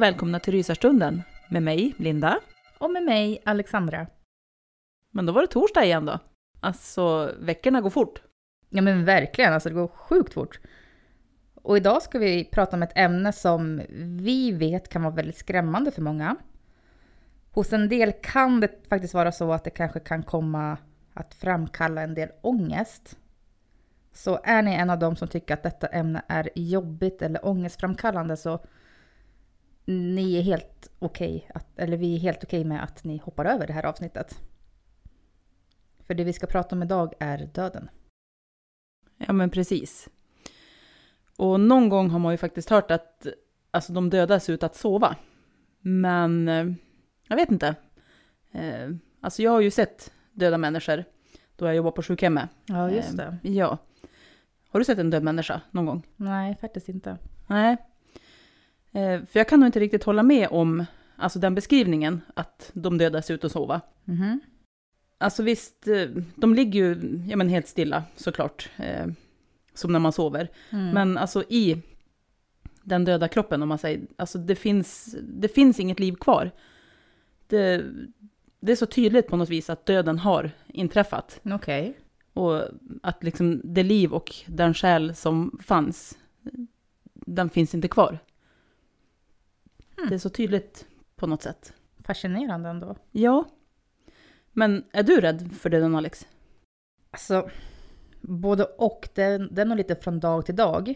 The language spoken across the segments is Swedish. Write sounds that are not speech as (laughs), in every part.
Och välkomna till Rysarstunden med mig, Linda. Och med mig, Alexandra. Men då var det torsdag igen då. Alltså, veckorna går fort. Ja men verkligen, alltså det går sjukt fort. Och idag ska vi prata om ett ämne som vi vet kan vara väldigt skrämmande för många. Hos en del kan det faktiskt vara så att det kanske kan komma att framkalla en del ångest. Så är ni en av dem som tycker att detta ämne är jobbigt eller ångestframkallande så ni är helt okej, att, eller vi är helt okej med att ni hoppar över det här avsnittet. För det vi ska prata om idag är döden. Ja, men precis. Och någon gång har man ju faktiskt hört att alltså, de döda ser ut att sova. Men eh, jag vet inte. Eh, alltså jag har ju sett döda människor då jag jobbar på sjukhemmet. Ja, Eh, ja. Har du sett en död människa någon gång? Nej, faktiskt inte. Nej. Eh, för jag kan nog inte riktigt hålla med om alltså den beskrivningen, att de döda ser ut att sova. Mhm. Alltså visst, eh, de ligger ju ja, men helt stilla såklart, eh, som när man sover. Mm. Men alltså i den döda kroppen, om man säger, alltså det finns, det finns inget liv kvar. Det, det är så tydligt på något vis att döden har inträffat. Okej. Och att liksom det liv och den själ som fanns, den finns inte kvar. Det är så tydligt på något sätt. Fascinerande ändå. Ja. Men är du rädd för döden, Alex? Alltså, både och. Det, det är nog lite från dag till dag.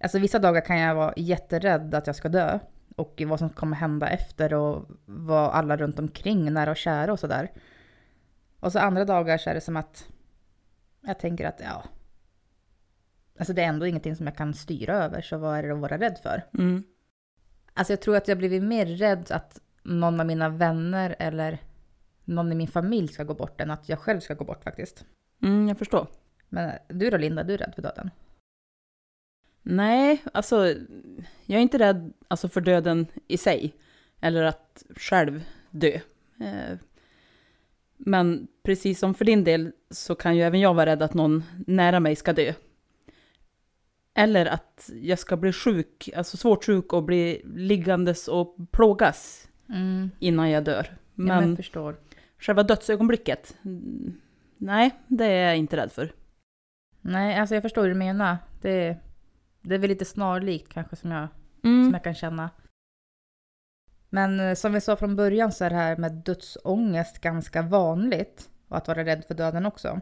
Alltså vissa dagar kan jag vara jätterädd att jag ska dö. Och vad som kommer hända efter och vad alla runt omkring, nära och kära och sådär. Och så andra dagar så är det som att jag tänker att ja, alltså det är ändå ingenting som jag kan styra över, så vad är det att vara rädd för? Mm. Alltså jag tror att jag blivit mer rädd att någon av mina vänner eller någon i min familj ska gå bort än att jag själv ska gå bort faktiskt. Mm, jag förstår. Men du då Linda, du är rädd för döden? Nej, alltså jag är inte rädd alltså, för döden i sig. Eller att själv dö. Eh, men precis som för din del så kan ju även jag vara rädd att någon nära mig ska dö. Eller att jag ska bli sjuk, alltså svårt sjuk och bli liggandes och plågas Mm. innan jag dör. Men jag förstår. själva dödsögonblicket, nej, det är jag inte rädd för. Nej, alltså jag förstår hur du menar. Det, det är väl lite snarlikt kanske som jag, Mm. som jag kan känna. Men eh, som vi sa från början så är det här med dödsångest ganska vanligt. Och att vara rädd för döden också.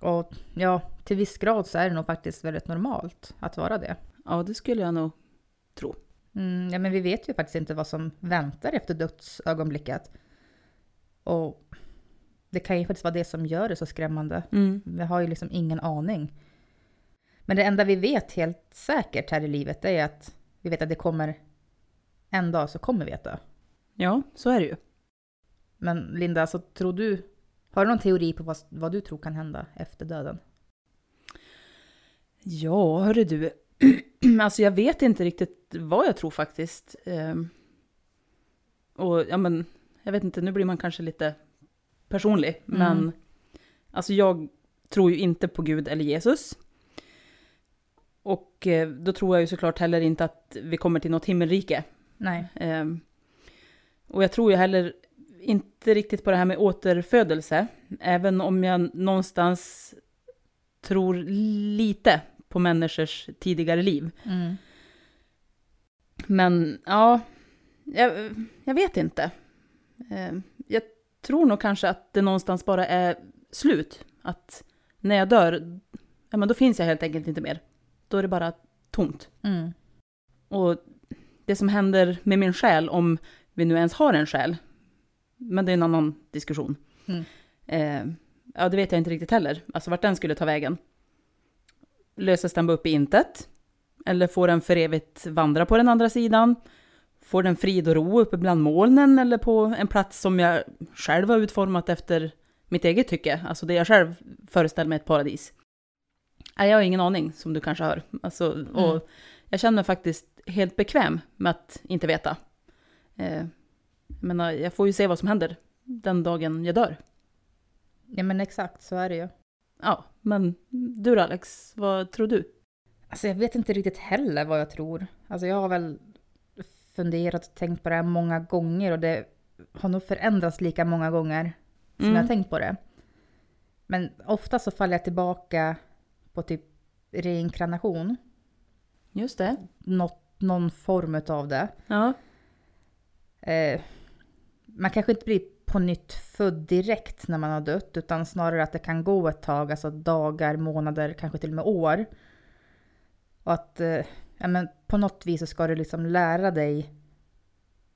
Och ja, till viss grad så är det nog faktiskt väldigt normalt att vara det. Ja, det skulle jag nog tro. Mm, ja, men vi vet ju faktiskt inte vad som väntar efter dödsögonblicket. Och det kan ju faktiskt vara det som gör det så skrämmande. Mm. Vi har ju liksom ingen aning. Men det enda vi vet helt säkert här i livet är att vi vet att det kommer en dag så kommer vi att dö. Ja, så är det ju. Men Linda, så tror du, har du någon teori på vad, vad du tror kan hända efter döden? Ja, hörru du. (clears throat) alltså jag vet inte riktigt vad jag tror faktiskt. Ehm, och ja men, jag vet inte, nu blir man kanske lite personlig. Mm. Men alltså jag tror ju inte på Gud eller Jesus. Och eh, då tror jag ju såklart heller inte att vi kommer till något himmelrike. Nej. Ehm, och jag tror ju heller inte riktigt på det här med återfödelse. Även om jag någonstans tror lite på människors tidigare liv. Mm. Men ja, jag, jag vet inte. Ehm, jag tror nog kanske att det någonstans bara är slut. Att när jag dör, ja men då finns jag helt enkelt inte mer. Då är det bara tomt. Mm. Och det som händer med min själ, om vi nu ens har en själ, men det är en annan diskussion. Mm. Eh, ja, det vet jag inte riktigt heller, alltså vart den skulle ta vägen. Löses den bara upp i intet? Eller får den för evigt vandra på den andra sidan? Får den frid och ro uppe bland molnen eller på en plats som jag själv har utformat efter mitt eget tycke? Alltså det jag själv föreställer mig ett paradis. Nej, jag har ingen aning, som du kanske hör. Alltså, och Mm. jag känner mig faktiskt helt bekväm med att inte veta. Eh, jag menar, jag får ju se vad som händer den dagen jag dör. Ja men exakt, så är det ju. Ja, men du då Alex, vad tror du? Alltså jag vet inte riktigt heller vad jag tror. Alltså jag har väl funderat och tänkt på det här många gånger och det har nog förändrats lika många gånger som Mm. jag har tänkt på det. Men ofta så faller jag tillbaka på typ reinkarnation. Just det. Något, någon form av det. Ja. Eh, man kanske inte blir på nytt född direkt när man har dött, utan snarare att det kan gå ett tag, alltså dagar, månader, kanske till och med år. Och att eh, ja, men på något vis så ska du liksom lära dig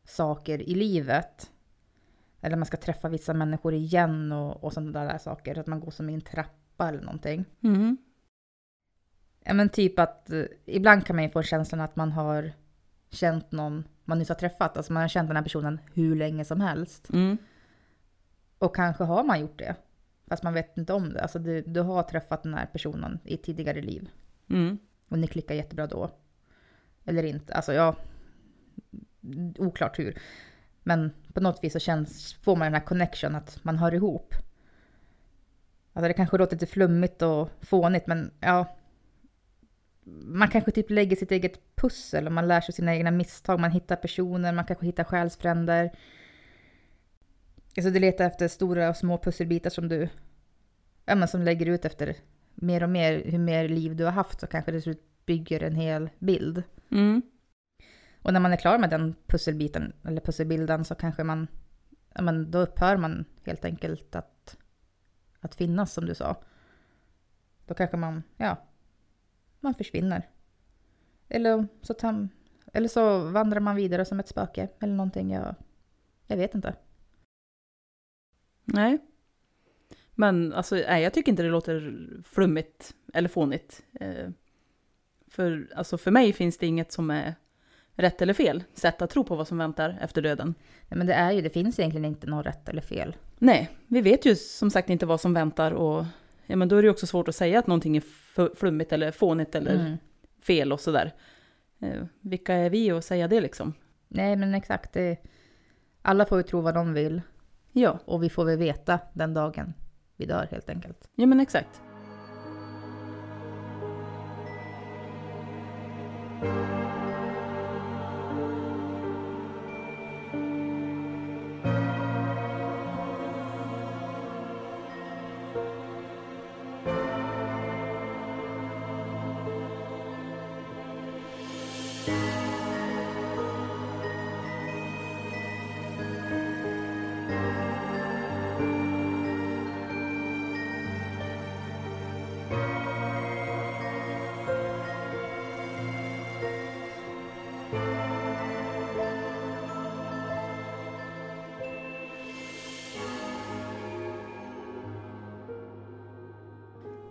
saker i livet. Eller man ska träffa vissa människor igen och, och sådana där saker. Att man går som i en trappa eller någonting. Mm. Ja men typ att eh, ibland kan man ju få känslan att man har känt någon man nyss har träffat. Alltså man har känt den här personen hur länge som helst. Mm. Och kanske har man gjort det. Fast man vet inte om det. Alltså du, du har träffat den här personen i tidigare liv. Mm. Och ni klickar jättebra då. Eller inte. Alltså ja, oklart hur. Men på något vis så känns, får man den här connection att man hör ihop. Alltså det kanske låter lite flummigt och fånigt men ja. Man kanske typ lägger sitt eget pussel och man lär sig sina egna misstag. Man hittar personer, man kanske hittar själsfränder. Alltså du letar efter stora och små pusselbitar som du, ja men som lägger ut efter mer och mer, hur mer liv du har haft så kanske det till slut bygger en hel bild. Mm. Och när man är klar med den pusselbiten, eller pusselbilden, så kanske man, ja men då upphör man helt enkelt att, att finnas som du sa. Då kanske man, ja, man försvinner. Eller så, tar, eller så vandrar man vidare som ett spöke eller någonting. Jag, jag vet inte. Nej. Men alltså, nej, jag tycker inte det låter flummigt eller fånigt. Eh, för, alltså, för mig finns det inget som är rätt eller fel sätt att tro på vad som väntar efter döden. Nej, men det är ju, det finns egentligen inte något rätt eller fel. Nej, vi vet ju som sagt inte vad som väntar och ja, men då är det ju också svårt att säga att någonting är flummigt eller fånigt eller Mm. fel och sådär. Eh, vilka är vi att säga det liksom? Nej men exakt, det, alla får ju tro vad de vill. Ja, Och vi får väl veta den dagen vi dör helt enkelt. ja men exakt.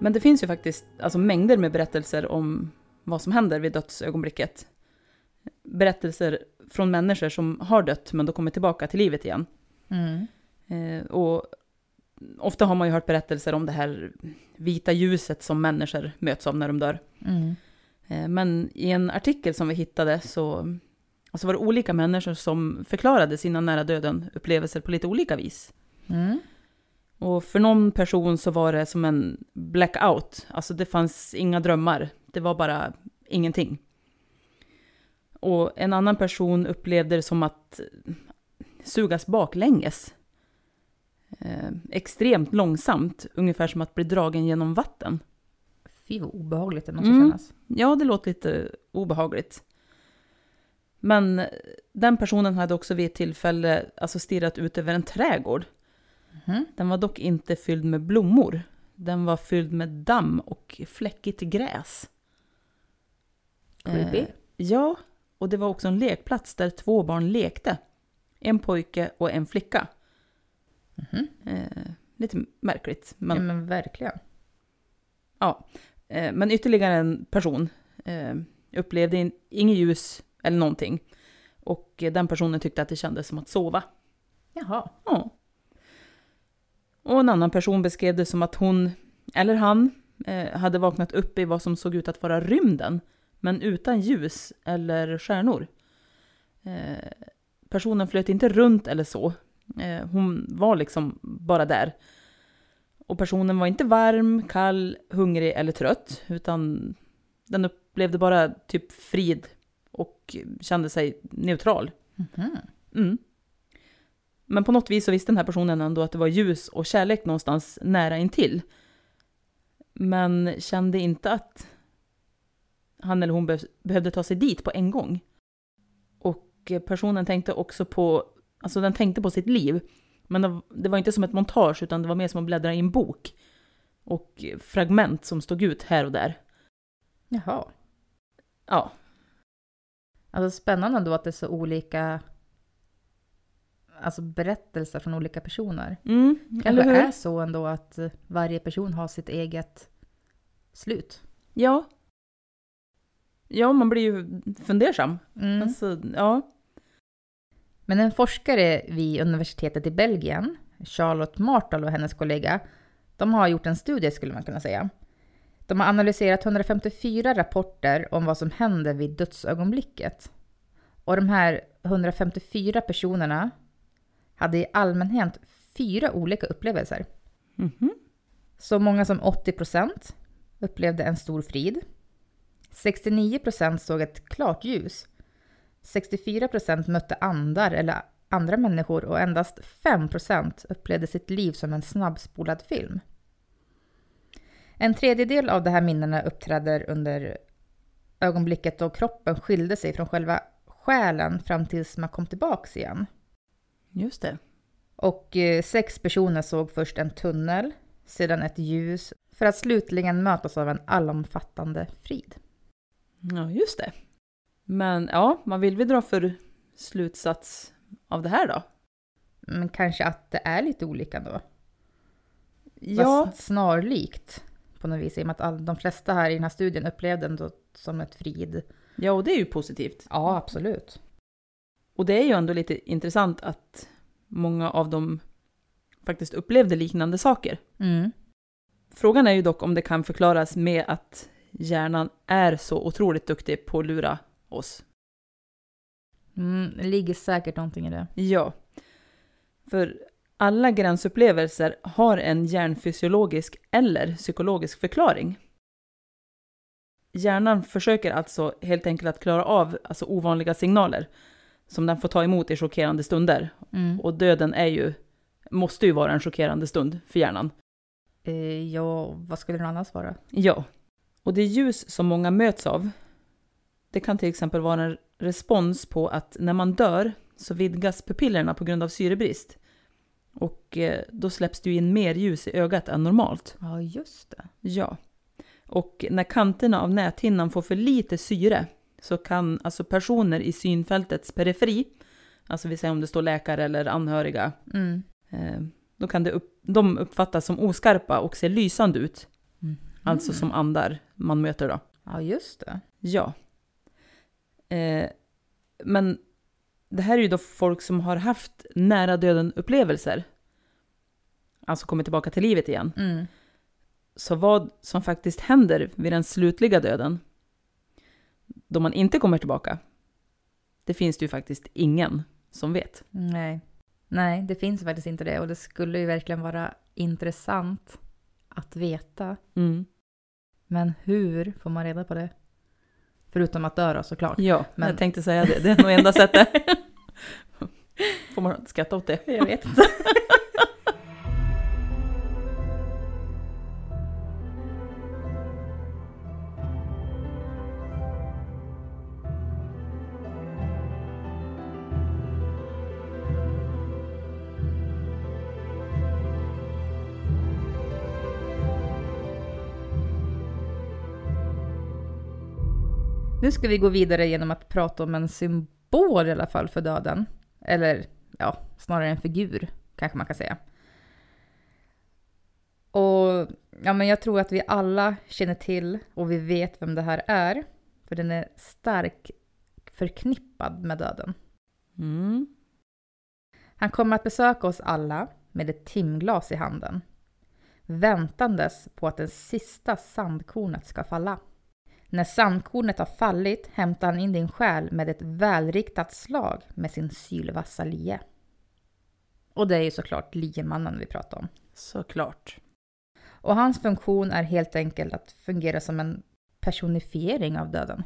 Men det finns ju faktiskt alltså, mängder med berättelser om vad som händer vid dödsögonblicket. Berättelser från människor som har dött men då kommer tillbaka till livet igen. Mm. Eh, och ofta har man ju hört berättelser om det här vita ljuset som människor möts av när de dör. Mm. Eh, men i en artikel som vi hittade så alltså var det olika människor som förklarade sina nära döden-upplevelser på lite olika vis. Mm. Och för någon person så var det som en blackout, alltså det fanns inga drömmar, det var bara ingenting. Och en annan person upplevde det som att sugas baklänges. Eh, extremt långsamt, ungefär som att bli dragen genom vatten. Fy vad obehagligt det måste Mm. kännas. Ja, det låter lite obehagligt. Men den personen hade också vid ett tillfälle alltså stirrat ut över en trädgård. Mhm. Den var dock inte fylld med blommor. Den var fylld med damm och fläckigt gräs. Creepy. Eh, ja, och det var också en lekplats där två barn lekte. En pojke och en flicka. Mhm. Eh, lite märkligt. Men, Ja men verkligen. ja. eh, men ytterligare en person eh, upplevde in, inget ljus eller någonting. Och eh, den personen tyckte att det kändes som att sova. Jaha. Ja. Och en annan person beskrev det som att hon, eller han, eh, hade vaknat upp i vad som såg ut att vara rymden, men utan ljus eller stjärnor. Eh, personen flöt inte runt eller så. Eh, hon var liksom bara där. Och personen var inte varm, kall, hungrig eller trött, utan den upplevde bara typ frid och kände sig neutral. Mhm. Mm. Men på något vis så visste den här personen ändå att det var ljus och kärlek någonstans nära intill. Men kände inte att han eller hon be- behövde ta sig dit på en gång. Och personen tänkte också på, alltså den tänkte på sitt liv. Men det- var inte som ett montage utan det var mer som att bläddra i en bok. Och fragment som stod ut här och där. Jaha. Ja, Alltså spännande ändå att det är så olika alltså berättelser från olika personer. mm, Kanske eller hur? är så ändå att varje person har sitt eget slut. Ja. Ja, man blir ju fundersam. Mm. Alltså, ja. Men en forskare vid universitetet i Belgien, Charlotte Martal och hennes kollega, de har gjort en studie skulle man kunna säga. De har analyserat 154 rapporter om vad som händer vid dödsögonblicket. Och de här 154 personerna hade i allmänhet fyra olika upplevelser. Mhm. Så många som 80% upplevde en stor frid. 69% såg ett klart ljus. 64% mötte andar eller andra människor och endast 5% upplevde sitt liv som en snabbspolad film. En tredjedel av de här minnena uppträder under ögonblicket då kroppen skilde sig från själva själen fram tills man kom tillbaks igen. Just det. Och eh, sex personer såg först en tunnel, sedan ett ljus, för att slutligen mötas av en allomfattande frid. Ja, just det. Men ja, vad vill vi dra för slutsats av det här då? Men kanske att det är lite olika då? Ja, Fast snarlikt på något vis, i och med att all, de flesta här i den här studien upplevde ändå som ett frid. ja, och det är ju positivt. Ja, absolut. Och det är ju ändå lite intressant att många av dem faktiskt upplevde liknande saker. Mm. Frågan är ju dock om det kan förklaras med att hjärnan är så otroligt duktig på att lura oss. Mm, det ligger säkert någonting i det. Ja. För alla gränsupplevelser har en hjärnfysiologisk eller psykologisk förklaring. Hjärnan försöker alltså helt enkelt att klara av alltså ovanliga signaler som den får ta emot i chockerande stunder. Mm. Och döden är ju, måste ju vara en chockerande stund för hjärnan. Eh, ja, vad skulle det annars vara? Ja. Och det ljus som många möts av, det kan till exempel vara en respons på att när man dör så vidgas pupillerna på grund av syrebrist. Och eh, då släpps det ju in mer ljus i ögat än normalt. Ja, just det. Ja. Och när kanterna av näthinnan får för lite syre så kan alltså personer i synfältets periferi, alltså vi säger om det står läkare eller anhöriga, Mm. eh, då kan det upp, de uppfattas som oskarpa och ser lysande ut. Mm. Alltså som andar man möter då. Ja, just det. Ja. Eh, men det här är ju då folk som har haft nära döden-upplevelser. Alltså kommit tillbaka till livet igen. Mm. Så vad som faktiskt händer vid den slutliga döden, då man inte kommer tillbaka, det finns det ju faktiskt ingen som vet. Nej. Nej, det finns faktiskt inte det. Och det skulle ju verkligen vara intressant att veta. Mm. Men hur får man reda på det? Förutom att dö då såklart. Ja, Men- jag tänkte säga det. Det är nog enda sättet. (laughs) Får man skratta åt det? Jag vet inte. Nu ska vi gå vidare genom att prata om en symbol i alla fall för döden. Eller ja, snarare en figur kanske man kan säga. Och ja, men jag tror att vi alla känner till och vi vet vem det här är. För den är starkt förknippad med döden. Mm. Han kommer att besöka oss alla med ett timglas i handen. Väntandes på att det sista sandkornet ska falla. När sandkornet har fallit hämtar han in din själ med ett välriktat slag med sin sylvassa lie. Och det är ju såklart liemannen vi pratar om. Såklart. Och hans funktion är helt enkelt att fungera som en personifiering av döden.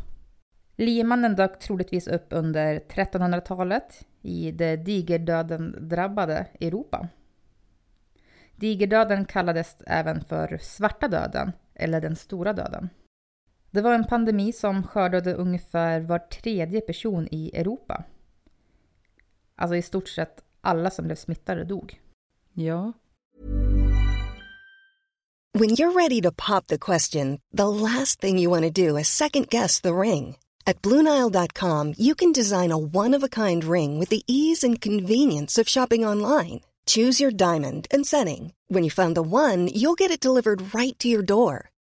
Liemannen dök troligtvis upp under 1300-talet i det digerdöden drabbade Europa. Digerdöden kallades även för svarta döden eller den stora döden. Det var en pandemi som skördade ungefär var tredje person i Europa. Alltså i stort sett alla som blev smittade dog. Ja. When you're ready to pop the question, the last thing you want to do is second guess the ring. At Bluenile.com, you can design a one of a kind ring with the ease and convenience of shopping online. Choose your diamond and setting. When you find the one, you'll get it delivered right to your door.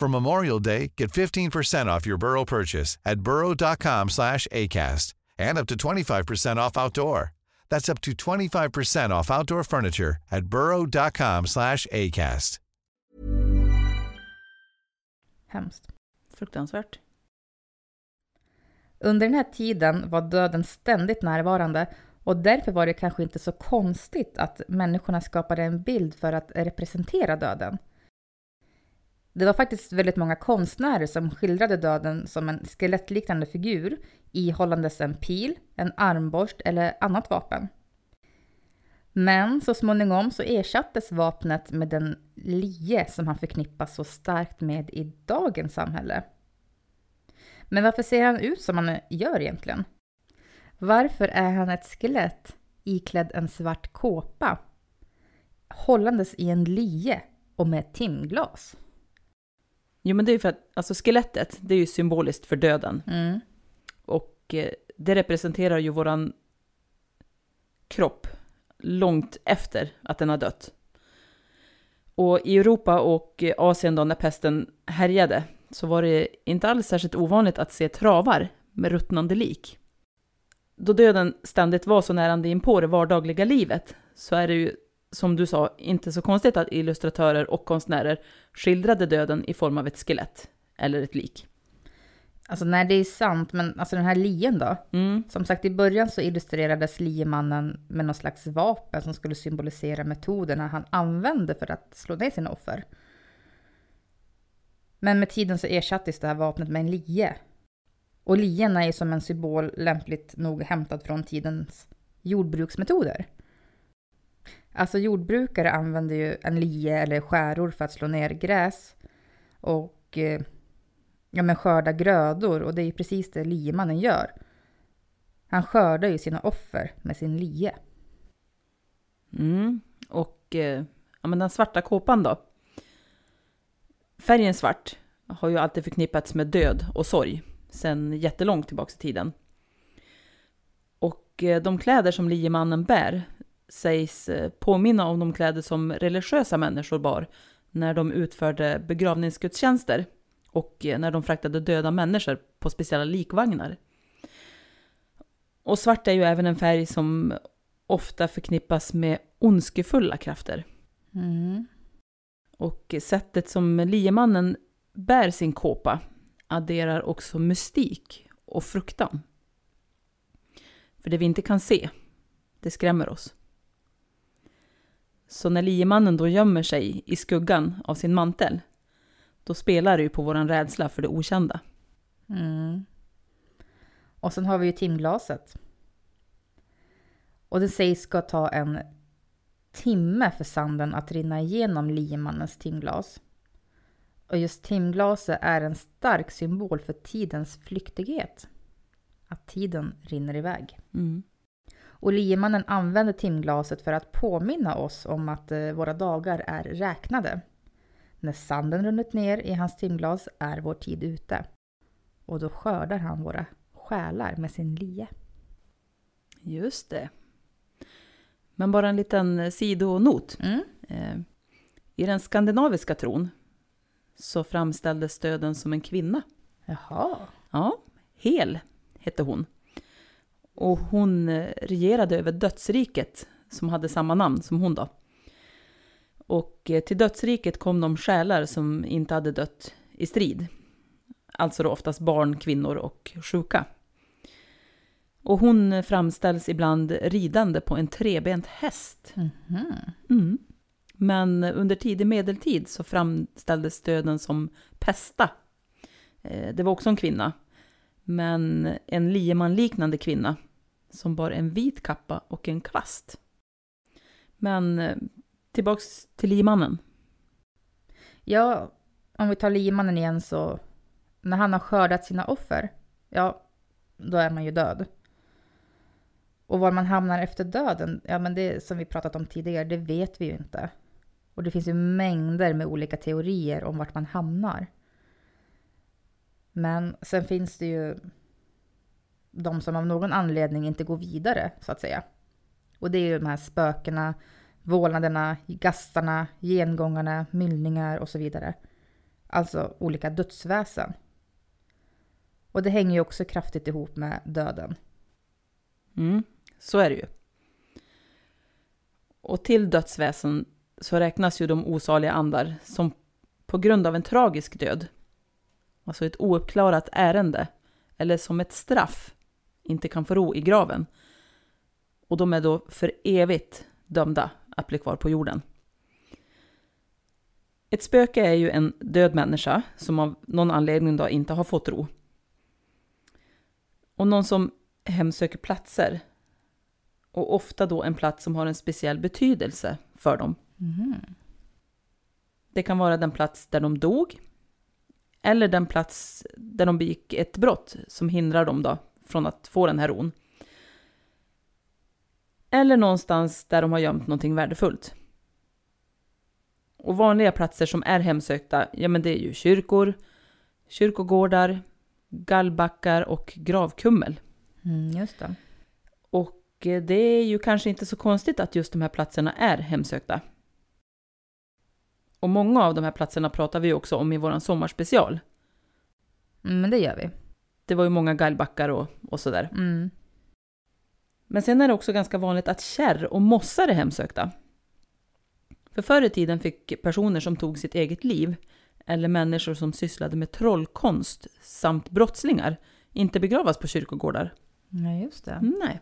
For Memorial Day, get 15% off your Burrow purchase at burrow.com slash ACAST and up to 25% off outdoor. That's up to 25% off outdoor furniture at burrow.com slash ACAST. Hemskt. Fruktansvärt. Under den här tiden var döden ständigt närvarande och därför var det kanske inte så konstigt att människorna skapade en bild för att representera döden. Det var faktiskt väldigt många konstnärer som skildrade döden som en skelettliknande figur ihållandes en pil, en armborst eller annat vapen. Men så småningom så ersattes vapnet med den lie som han förknippas så starkt med i dagens samhälle. Men varför ser han ut som han gör egentligen? Varför är han ett skelett iklädd en svart kåpa, hållandes i en lie och med ett timglas? Jo, men det är ju för att alltså skelettet, det är ju symboliskt för döden. Mm. Och eh, det representerar ju våran kropp långt efter att den har dött. Och i Europa och eh, Asien då när pesten härjade så var det inte alls särskilt ovanligt att se travar med ruttnande lik. Då döden ständigt var så närande in på det vardagliga livet så är det ju, som du sa, inte så konstigt att illustratörer och konstnärer skildrade döden i form av ett skelett eller ett lik. Alltså nej, det är sant, men alltså den här lien då? Mm. Som sagt, i början så illustrerades liemannen med någon slags vapen som skulle symbolisera metoderna han använde för att slå ner sina offer. Men med tiden så ersattes det här vapnet med en lie. Och lien är ju som en symbol lämpligt nog hämtad från tidens jordbruksmetoder. Alltså jordbrukare använder ju en lie eller skäror för att slå ner gräs. och eh, ja, men skörda grödor. Och det är ju precis det liemannen gör. Han skördar ju sina offer med sin lie. Mm. Och eh, ja, men den svarta kåpan då? Färgen svart har ju alltid förknippats med död och sorg sedan jättelångt tillbaka i tiden. Och eh, de kläder som liemannen bär sägs eh, påminna om de kläder som religiösa människor bar när de utförde begravningsgudstjänster och eh, när de fraktade döda människor på speciella likvagnar. Och svart är ju även en färg som ofta förknippas med ondskefulla krafter. Mm. Och sättet som liemannen bär sin kåpa adderar också mystik och fruktan. För det vi inte kan se, det skrämmer oss. Så när liemannen då gömmer sig i skuggan av sin mantel, då spelar det ju på våran rädsla för det okända. Mm. Och sen har vi ju timglaset. Och det sägs ska ta en timme för sanden att rinna igenom liemannens timglas. Och just timglaset är en stark symbol för tidens flyktighet. Att tiden rinner iväg. Mm. Och liemannen använder timglaset för att påminna oss om att eh, våra dagar är räknade. När sanden runnit ner i hans timglas är vår tid ute. Och då skördar han våra själar med sin lie. Just det. Men bara en liten sidonot. Mm. Eh, I den skandinaviska tron så framställdes döden som en kvinna. Jaha. Ja, Hel hette hon. Och hon eh, regerade över dödsriket som hade samma namn som hon då. Och eh, till dödsriket kom de själar som inte hade dött i strid. Alltså då oftast barn, kvinnor och sjuka. Och hon framställs ibland ridande på en trebent häst. Mhm. Mm. Men under tidig medeltid så framställdes döden som Pesta. Eh, Det var också en kvinna. Men en liemanliknande kvinna som bar en vit kappa och en kvast. Men eh, tillbaks till liemannen. Ja, om vi tar liemannen igen så när han har skördat sina offer, ja, då är man ju död. Och var man hamnar efter döden, ja men det som vi pratat om tidigare, det vet vi ju inte. Och det finns ju mängder med olika teorier om vart man hamnar. Men sen finns det ju de som av någon anledning inte går vidare, så att säga. Och det är ju de här spökena, vålnaderna, gastarna, gengångarna, myllningar och så vidare. Alltså olika dödsväsen. Och det hänger ju också kraftigt ihop med döden. Mm, så är det ju. Och till dödsväsen så räknas ju de osaliga andar som på grund av en tragisk död, alltså ett ouppklarat ärende, eller som ett straff, inte kan få ro i graven. Och de är då för evigt dömda att bli kvar på jorden. Ett spöke är ju en död människa som av någon anledning då inte har fått ro. Och någon som hemsöker platser. Och ofta då en plats som har en speciell betydelse för dem. Det kan vara den plats där de dog. Eller den plats där de begick ett brott som hindrar dem då från att få den här ron. Eller någonstans där de har gömt någonting värdefullt. Och vanliga platser som är hemsökta, ja men det är ju kyrkor, kyrkogårdar, gallbackar och gravkummel. Mm, just det. Och eh, det är ju kanske inte så konstigt att just de här platserna är hemsökta. Och många av de här platserna pratar vi också om i våran sommarspecial. Mm, men det gör vi. Det var ju många gallbackar och, och sådär. Mm. Men sen är det också ganska vanligt att kärr och mossar är hemsökta. För förr i tiden fick personer som tog sitt eget liv, eller människor som sysslade med trollkonst samt brottslingar, inte begravas på kyrkogårdar. Ja, just det. Nej.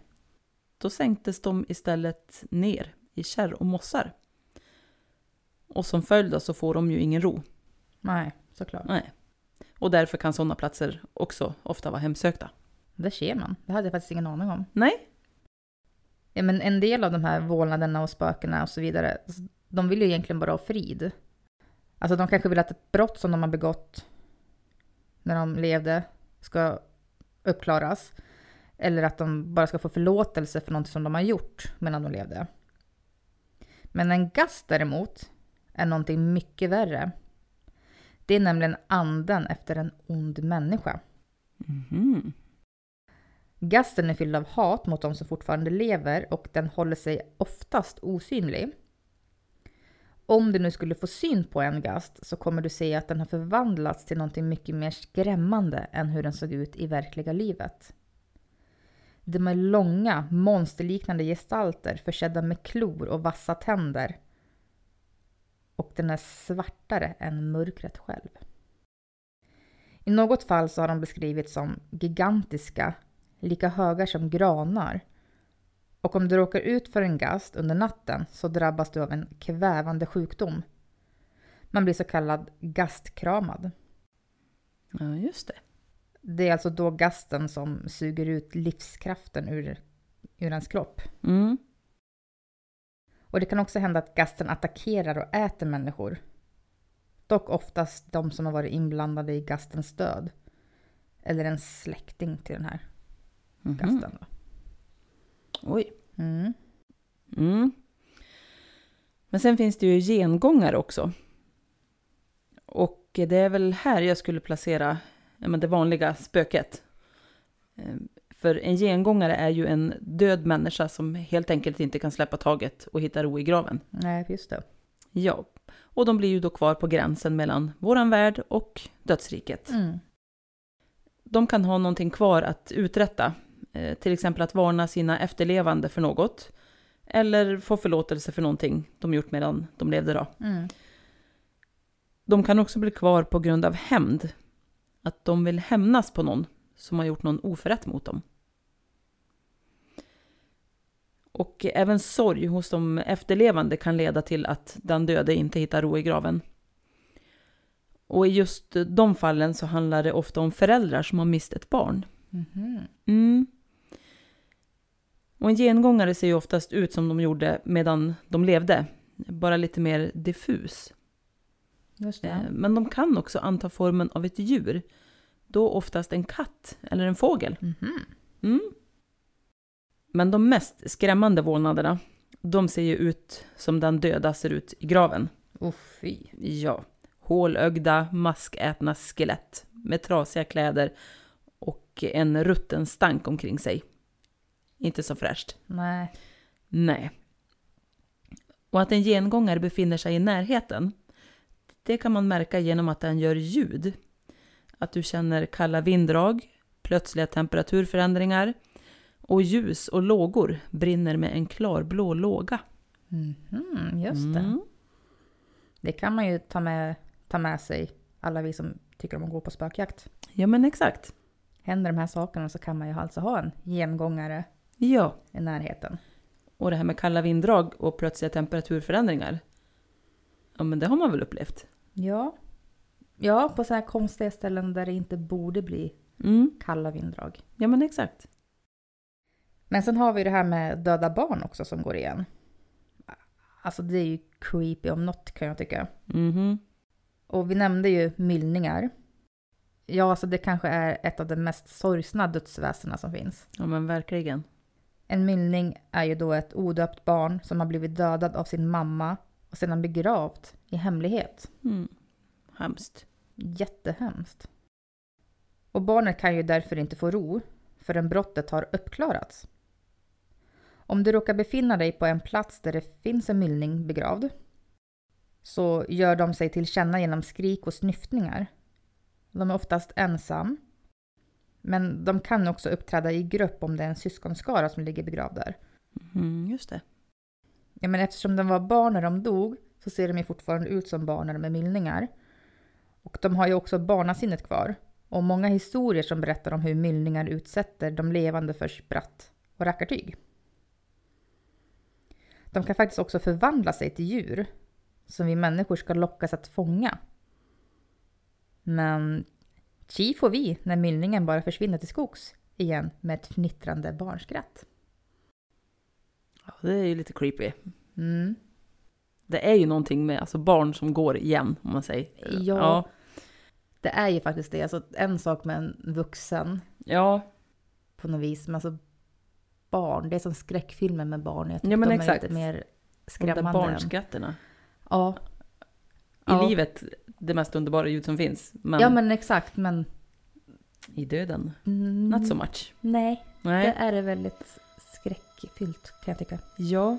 Då sänktes de istället ner i kärr och mossar. Och som följd så får de ju ingen ro. Nej, såklart. Nej. Och därför kan sådana platser också ofta vara hemsökta. Det ser man. Det hade jag faktiskt ingen aning om. Nej, Ja, men en del av de här vålnaderna och spökena och så vidare, de vill ju egentligen bara ha frid. Alltså de kanske vill att ett brott som de har begått när de levde ska uppklaras. Eller att de bara ska få förlåtelse för något som de har gjort medan de levde. Men en gast däremot är någonting mycket värre. Det är nämligen anden efter en ond människa. Mhm. Gasten är fylld av hat mot de som fortfarande lever och den håller sig oftast osynlig. Om du nu skulle få syn på en gast så kommer du se att den har förvandlats till någonting mycket mer skrämmande än hur den såg ut i verkliga livet. De är långa, monsterliknande gestalter försedda med klor och vassa tänder. Och den är svartare än mörkret själv. I något fall så har de beskrivits som gigantiska, lika höga som granar. Och om du råkar ut för en gast under natten så drabbas du av en kvävande sjukdom. Man blir så kallad gastkramad. Ja, just det. Det är alltså då gasten som suger ut livskraften ur, ur ens kropp. Mm. Och det kan också hända att gasten attackerar och äter människor. Dock oftast de som har varit inblandade i gastens död. Eller en släkting till den här Mhm. gasten. Då. Oj. Mm. Mm. Men sen finns det ju gengångare också. Och det är väl här jag skulle placera ja, men det vanliga spöket. För en gengångare är ju en död människa som helt enkelt inte kan släppa taget och hitta ro i graven. Nej, just det. Ja, och de blir ju då kvar på gränsen mellan våran värld och dödsriket. Mm. De kan ha någonting kvar att uträtta, eh, till exempel att varna sina efterlevande för något, eller få förlåtelse för någonting de gjort medan de levde då. Mm. De kan också bli kvar på grund av hämnd, att de vill hämnas på någon som har gjort någon oförrätt mot dem. Och även sorg hos de efterlevande kan leda till att den döde inte hittar ro i graven. Och i just de fallen så handlar det ofta om föräldrar som har mist ett barn. Mhm. Mm. Och en gengångare ser ju oftast ut som de gjorde medan de levde, bara lite mer diffus. Eh, Men de kan också anta formen av ett djur, då oftast en katt eller en fågel. Mhm. Mm. Men de mest skrämmande vålnaderna, de ser ju ut som den döda ser ut i graven. Oh, fy. Ja, hålögda, maskätna skelett med trasiga kläder och en rutten stank omkring sig. Inte så fräscht. Nej. Nej. Och att en gengångare befinner sig i närheten, det kan man märka genom att den gör ljud. Att du känner kalla vinddrag, plötsliga temperaturförändringar och ljus och lågor brinner med en klarblå låga. Mhm, just det. Mm. Det kan man ju ta med, ta med sig, alla vi som tycker om att gå på spökjakt. Ja, men exakt. Händer de här sakerna så kan man ju alltså ha en gengångare Ja, i närheten. och det här med kalla vinddrag och plötsliga temperaturförändringar. Ja, men det har man väl upplevt? Ja. Ja, på så här konstiga ställen där det inte borde bli Mm. kalla vinddrag. Ja, men exakt. Men sen har vi det här med döda barn också som går igen. Alltså det är ju creepy om något kan jag tycka. Mhm. Och vi nämnde ju myllningar. Ja, alltså det kanske är ett av de mest sorgsna dödsväsena som finns. Ja, men verkligen. En myllning är ju då ett odöpt barn som har blivit dödad av sin mamma och sedan begravt i hemlighet. Mm. Hemskt. Jättehemskt. Och barnet kan ju därför inte få ro förrän brottet har uppklarats. Om du råkar befinna dig på en plats där det finns en myllning begravd så gör de sig till känna genom skrik och snyftningar. De är oftast ensam. Men de kan också uppträda i grupp om det är en syskonskara som ligger begravd där. Mm, just det. Ja, men eftersom de var barn när de dog så ser de ju fortfarande ut som barn när de är myllningar. Och de har ju också barnasinnet kvar. Och många historier som berättar om hur myllningar utsätter de levande för spratt och rackartyg. De kan faktiskt också förvandla sig till djur som vi människor ska lockas att fånga. Men chi får vi när myllningen bara försvinner till skogs igen med ett fnittrande barnskratt. Ja, det är ju lite creepy. Mm. Det är ju någonting med alltså, barn som går igen, om man säger. Ja. Det är ju faktiskt det. Alltså, en sak med en vuxen Ja, på något vis. Men alltså barn, det är som skräckfilmer med barn. Jag tycker Ja, men de exakt. är lite mer de där skrämmande. barnskratterna. Ja. I Ja. livet, det mest underbara ljud som finns. Men, ja, men exakt. Men i döden, mm, not so much. nej, det Nej. är det väldigt skräckfyllt kan jag tycka. Ja.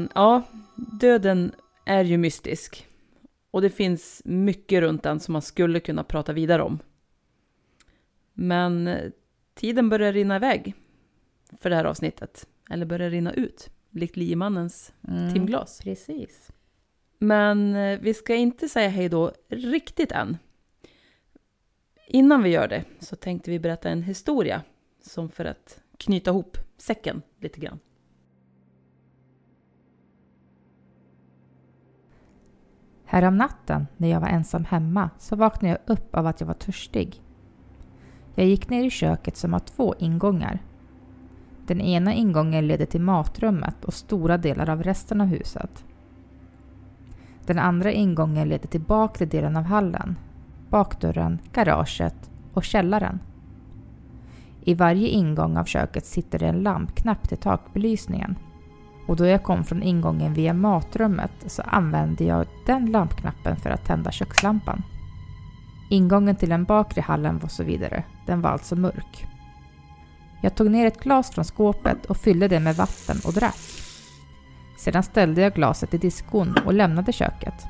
Men ja, döden är ju mystisk. Och det finns mycket runt den som man skulle kunna prata vidare om. Men eh, tiden börjar rinna iväg för det här avsnittet. Eller börjar rinna ut, likt liemannens Mm, timglas. Precis. Men eh, vi ska inte säga hej då riktigt än. Innan vi gör det så tänkte vi berätta en historia som för att knyta ihop säcken lite grann. Härom natten när jag var ensam hemma så vaknade jag upp av att jag var törstig. Jag gick ner i köket som har två ingångar. Den ena ingången leder till matrummet och stora delar av resten av huset. Den andra ingången leder till bakre delen av hallen, bakdörren, garaget och källaren. I varje ingång av köket sitter det en lampknapp till takbelysningen och då jag kom från ingången via matrummet så använde jag den lampknappen för att tända kökslampan. Ingången till den bakre hallen var så vidare. Den var alltså mörk. Jag tog ner ett glas från skåpet och fyllde det med vatten och drack. Sedan ställde jag glaset i diskon och lämnade köket.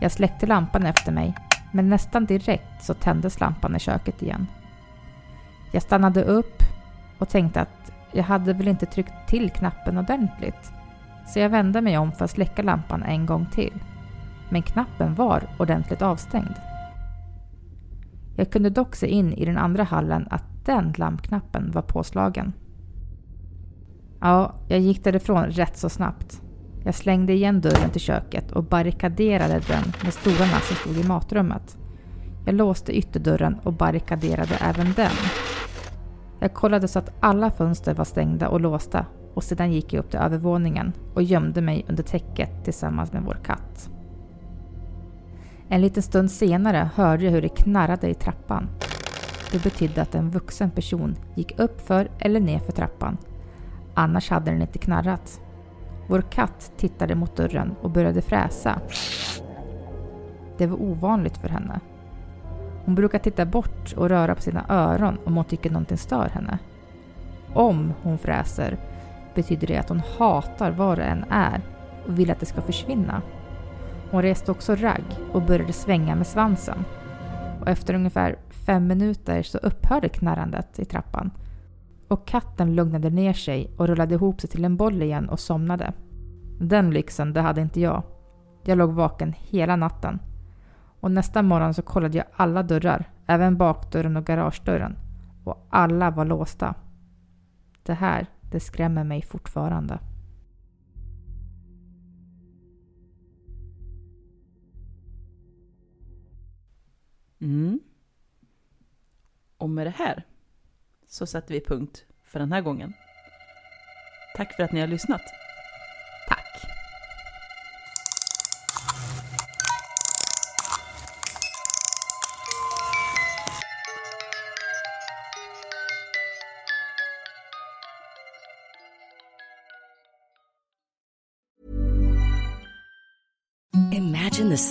Jag släckte lampan efter mig, men nästan direkt så tändes lampan i köket igen. Jag stannade upp och tänkte att jag hade väl inte tryckt till knappen ordentligt. Så jag vände mig om för att släcka lampan en gång till. Men knappen var ordentligt avstängd. Jag kunde dock se in i den andra hallen att den lampknappen var påslagen. Ja, jag gick därifrån rätt så snabbt. Jag slängde igen dörren till köket och barrikaderade den med stolarna som stod i matrummet. Jag låste ytterdörren och barrikaderade även den. Jag kollade så att alla fönster var stängda och låsta och sedan gick jag upp till övervåningen och gömde mig under täcket tillsammans med vår katt. En liten stund senare hörde jag hur det knarrade i trappan. Det betydde att en vuxen person gick upp för eller ner för trappan. Annars hade den inte knarrat. Vår katt tittade mot dörren och började fräsa. Det var ovanligt för henne. Hon brukar titta bort och röra på sina öron om hon tycker någonting stör henne. Om hon fräser betyder det att hon hatar vad det än är och vill att det ska försvinna. Hon reste också ragg och började svänga med svansen. Och efter ungefär fem minuter så upphörde knarrandet i trappan. Och katten lugnade ner sig och rullade ihop sig till en boll igen och somnade. Den lyxen, det hade inte jag. Jag låg vaken hela natten. Och nästa morgon så kollade jag alla dörrar, även bakdörren och garagedörren. Och alla var låsta. Det här, det skrämmer mig fortfarande. Mm. Och med det här så sätter vi punkt för den här gången. Tack för att ni har lyssnat.